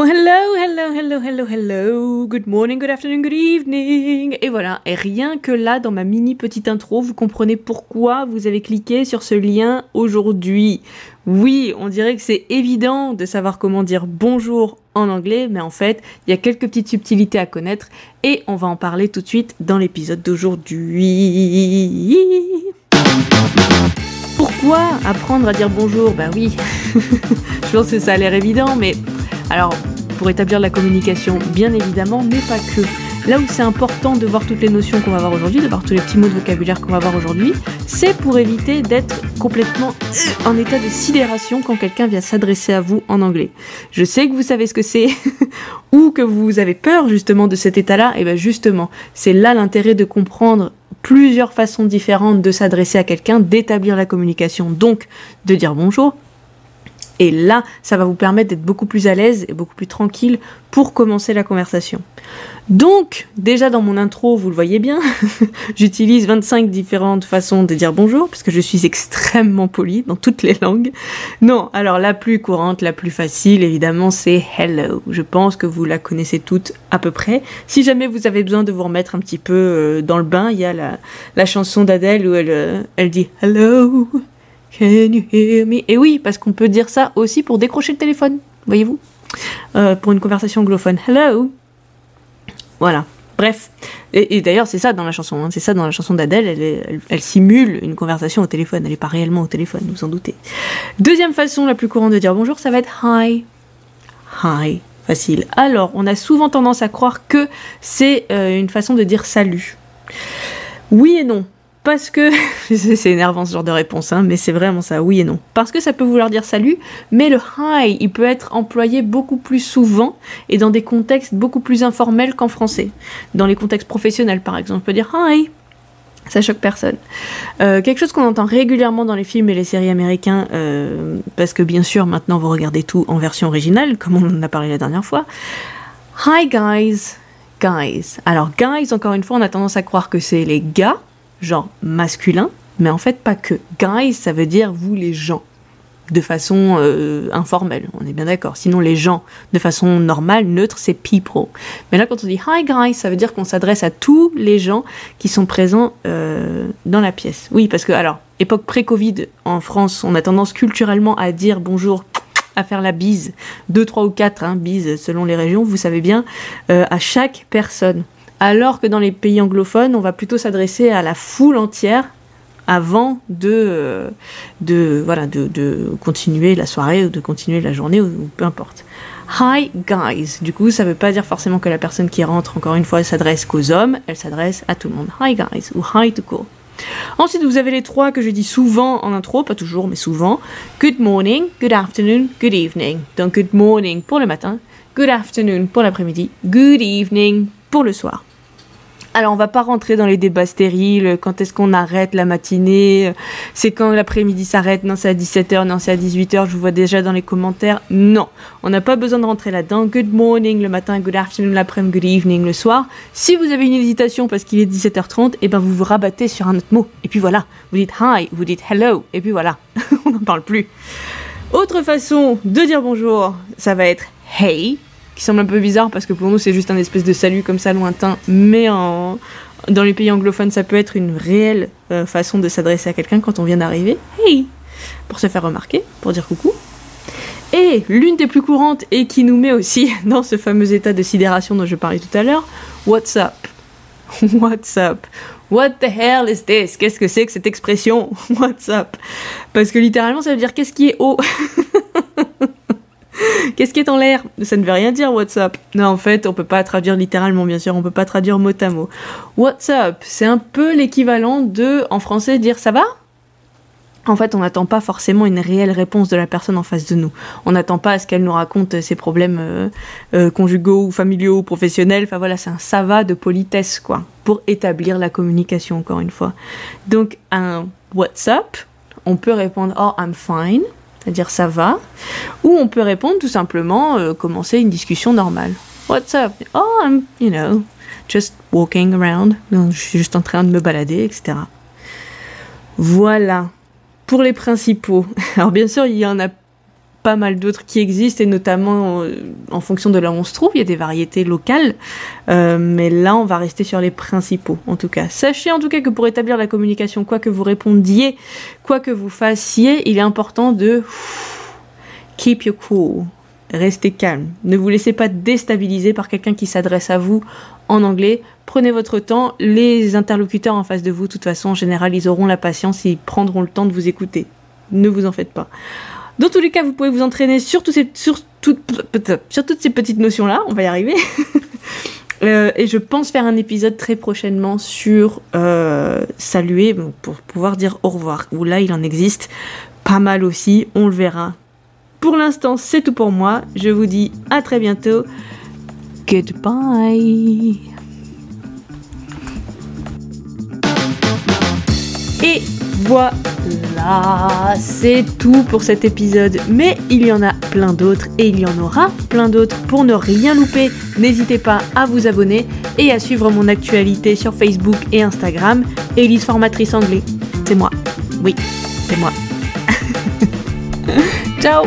Hello, hello, hello, hello, hello. Good morning, good afternoon, good evening. Et voilà. Et rien que là, dans ma mini petite intro, vous comprenez pourquoi vous avez cliqué sur ce lien aujourd'hui. Oui, on dirait que c'est évident de savoir comment dire bonjour en anglais, mais en fait, il y a quelques petites subtilités à connaître et on va en parler tout de suite dans l'épisode d'aujourd'hui. Pourquoi apprendre à dire bonjour? Bah oui, je pense que ça a l'air évident, mais alors, pour établir la communication, bien évidemment, mais pas que. Là où c'est important de voir toutes les notions qu'on va voir aujourd'hui, de voir tous les petits mots de vocabulaire qu'on va voir aujourd'hui, c'est pour éviter d'être complètement euh, en état de sidération quand quelqu'un vient s'adresser à vous en anglais. Je sais que vous savez ce que c'est, ou que vous avez peur justement de cet état-là, et bien justement, c'est là l'intérêt de comprendre plusieurs façons différentes de s'adresser à quelqu'un, d'établir la communication, donc de dire bonjour, et là, ça va vous permettre d'être beaucoup plus à l'aise et beaucoup plus tranquille pour commencer la conversation. Donc, déjà dans mon intro, vous le voyez bien, j'utilise 25 différentes façons de dire bonjour, parce que je suis extrêmement poli dans toutes les langues. Non, alors la plus courante, la plus facile, évidemment, c'est hello. Je pense que vous la connaissez toutes à peu près. Si jamais vous avez besoin de vous remettre un petit peu euh, dans le bain, il y a la, chanson d'Adèle où elle, euh, elle dit hello. Can you hear me? Et oui, parce qu'on peut dire ça aussi pour décrocher le téléphone, voyez-vous? Euh, Pour une conversation anglophone. Hello? Voilà. Bref. Et, d'ailleurs, c'est ça dans la chanson. Hein. C'est ça dans la chanson d'Adèle. Elle, simule une conversation au téléphone. Elle n'est pas réellement au téléphone, vous en doutez. Deuxième façon la plus courante de dire bonjour, ça va être hi. Hi. Facile. Alors, on a souvent tendance à croire que c'est euh, une façon de dire salut. Oui et non parce que c'est énervant ce genre de réponse, hein, mais c'est vraiment ça, oui et non. Parce que ça peut vouloir dire salut, mais le hi, il peut être employé beaucoup plus souvent et dans des contextes beaucoup plus informels qu'en français. Dans les contextes professionnels, par exemple, on peut dire hi. Ça choque personne. Euh, quelque chose qu'on entend régulièrement dans les films et les séries américains, euh, parce que bien sûr maintenant vous regardez tout en version originale, comme on en a parlé la dernière fois. Hi guys, guys. Alors guys, encore une fois, on a tendance à croire que c'est les gars, genre masculin, mais en fait pas que. Guys, ça veut dire vous les gens, de façon euh, informelle, on est bien d'accord. Sinon les gens, de façon normale, neutre, c'est people. Mais là quand on dit hi guys, ça veut dire qu'on s'adresse à tous les gens qui sont présents euh, dans la pièce. Oui, parce que alors, époque pré-Covid, en France, on a tendance culturellement à dire bonjour à faire la bise, deux, trois ou quatre hein, bises selon les régions, vous savez bien, euh, à chaque personne alors que dans les pays anglophones, on va plutôt s'adresser à la foule entière avant de, euh, de, voilà, de, continuer la soirée ou de continuer la journée ou, peu importe. Hi guys. Du coup, ça ne veut pas dire forcément que la personne qui rentre, encore une fois, s'adresse qu'aux hommes, elle s'adresse à tout le monde. Hi guys ou hi to go. Ensuite, vous avez les trois que je dis souvent en intro, pas toujours, mais souvent. Good morning, good afternoon, good evening. Donc, good morning pour le matin, good afternoon pour l'après-midi, good evening pour le soir. Alors on va pas rentrer dans les débats stériles, quand est-ce qu'on arrête la matinée, c'est quand l'après-midi s'arrête, non c'est à 17h, non c'est à 18h, je vous vois déjà dans les commentaires. Non, on n'a pas besoin de rentrer là-dedans. Good morning le matin, good afternoon l'après-midi, good evening le soir. Si vous avez une hésitation parce qu'il est 17h30, et eh ben vous vous rabattez sur un autre mot. Et puis voilà, vous dites hi, vous dites hello, et puis voilà, on n'en parle plus. Autre façon de dire bonjour, ça va être hey, qui semble un peu bizarre parce que pour nous c'est juste un espèce de salut comme ça lointain, mais dans les pays anglophones ça peut être une réelle euh, façon de s'adresser à quelqu'un quand on vient d'arriver. Hey! Pour se faire remarquer, pour dire coucou. Et l'une des plus courantes et qui nous met aussi dans ce fameux état de sidération dont je parlais tout à l'heure, What's up? What's up? What the hell is this? Qu'est-ce que c'est que cette expression? What's up? Parce que littéralement ça veut dire qu'est-ce qui est haut? Qu'est-ce qui est en l'air? Ça ne veut rien dire WhatsApp. Non, en fait, on peut pas traduire littéralement, bien sûr, on peut pas traduire mot à mot. WhatsApp, c'est un peu l'équivalent de, en français, dire ça va? En fait, on n'attend pas forcément une réelle réponse de la personne en face de nous. On n'attend pas à ce qu'elle nous raconte ses problèmes euh, euh, conjugaux ou familiaux ou professionnels. Enfin voilà, c'est un ça va de politesse, quoi, pour établir la communication, encore une fois. Donc, un WhatsApp, on peut répondre Oh, I'm fine c'est-à-dire ça va, ou on peut répondre tout simplement, euh, commencer une discussion normale. What's up? Oh, I'm, you know, just walking around. je suis juste en train de me balader, etc. Voilà. Pour les principaux. Alors bien sûr, il y en a pas mal d'autres qui existent, et notamment euh, en fonction de là où on se trouve, il y a des variétés locales. Euh, mais là, on va rester sur les principaux, en tout cas. Sachez en tout cas que pour établir la communication, quoi que vous répondiez, quoi que vous fassiez, il est important de keep your cool. Restez calme. Ne vous laissez pas déstabiliser par quelqu'un qui s'adresse à vous en anglais. Prenez votre temps. Les interlocuteurs en face de vous, de toute façon, en général, ils auront la patience ils prendront le temps de vous écouter. Ne vous en faites pas. Dans tous les cas, vous pouvez vous entraîner sur, toutes ces petites notions-là. On va y arriver. Euh, et je pense faire un épisode très prochainement sur euh, saluer pour pouvoir dire au revoir. Où là, il en existe pas mal aussi. On le verra. Pour l'instant, c'est tout pour moi. Je vous dis à très bientôt. Goodbye. Voilà, c'est tout pour cet épisode. Mais il y en a plein d'autres et il y en aura plein d'autres. Pour ne rien louper, n'hésitez pas à vous abonner et à suivre mon actualité sur Facebook et Instagram. Elise Formatrice Anglais, c'est moi. Oui, c'est moi. Ciao